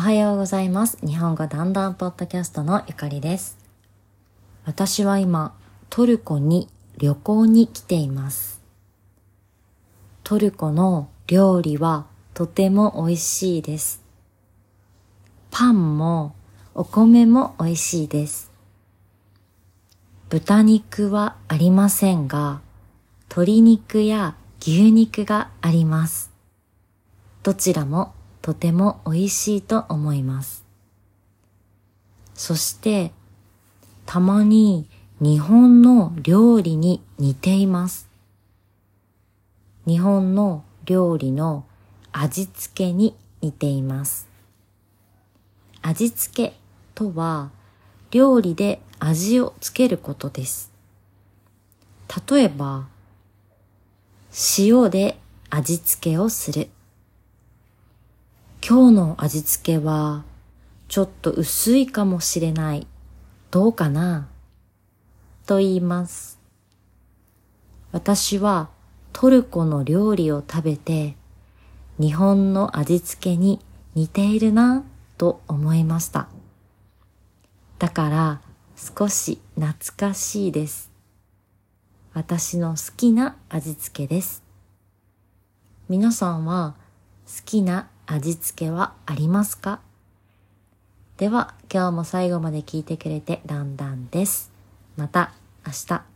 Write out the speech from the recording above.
おはようございます。日本語だんだんポッドキャストのゆかりです。私は今、トルコに旅行に来ています。トルコの料理はとても美味しいです。パンもお米も美味しいです。豚肉はありませんが、鶏肉や牛肉があります。どちらもとても美味しいと思います。そして、たまに日本の料理に似ています。日本の料理の味付けに似ています。味付けとは料理で味をつけることです。例えば、塩で味付けをする。今日の味付けはちょっと薄いかもしれない。どうかな？と言います。私はトルコの料理を食べて日本の味付けに似ているなと思いました。だから少し懐かしいです。私の好きな味付けです。皆さんは好きな味付けはありますか？では今日も最後まで聞いてくれてだんだんです。また明日。